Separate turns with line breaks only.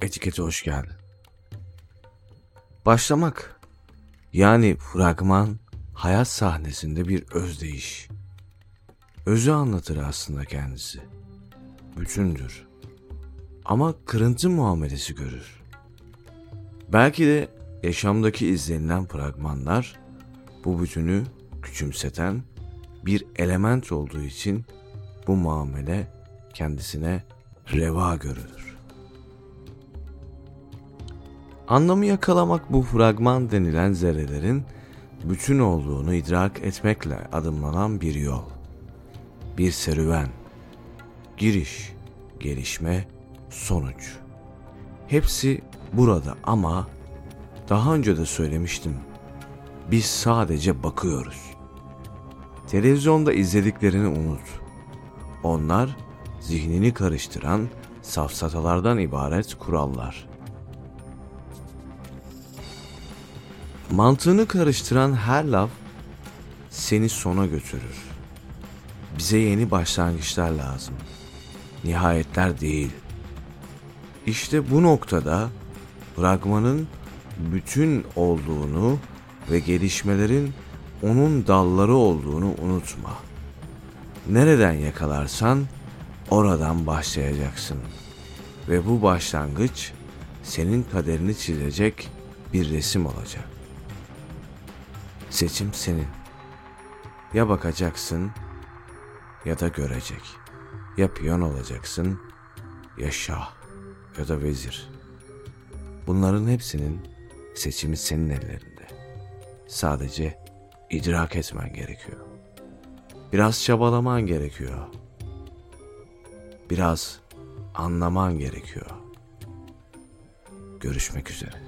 etikete hoş geldin. Başlamak yani fragman hayat sahnesinde bir özdeyiş. Özü anlatır aslında kendisi. Bütündür. Ama kırıntı muamelesi görür. Belki de yaşamdaki izlenilen fragmanlar bu bütünü küçümseten bir element olduğu için bu muamele kendisine reva görülür. Anlamı yakalamak bu fragman denilen zerrelerin bütün olduğunu idrak etmekle adımlanan bir yol. Bir serüven. Giriş, gelişme, sonuç. Hepsi burada ama daha önce de söylemiştim. Biz sadece bakıyoruz. Televizyonda izlediklerini unut. Onlar zihnini karıştıran safsatalardan ibaret kurallar. Mantığını karıştıran her laf seni sona götürür. Bize yeni başlangıçlar lazım. Nihayetler değil. İşte bu noktada fragmanın bütün olduğunu ve gelişmelerin onun dalları olduğunu unutma. Nereden yakalarsan oradan başlayacaksın. Ve bu başlangıç senin kaderini çizecek bir resim olacak. Seçim senin. Ya bakacaksın ya da görecek. Ya piyon olacaksın ya şah ya da vezir. Bunların hepsinin seçimi senin ellerinde. Sadece idrak etmen gerekiyor. Biraz çabalaman gerekiyor. Biraz anlaman gerekiyor. Görüşmek üzere.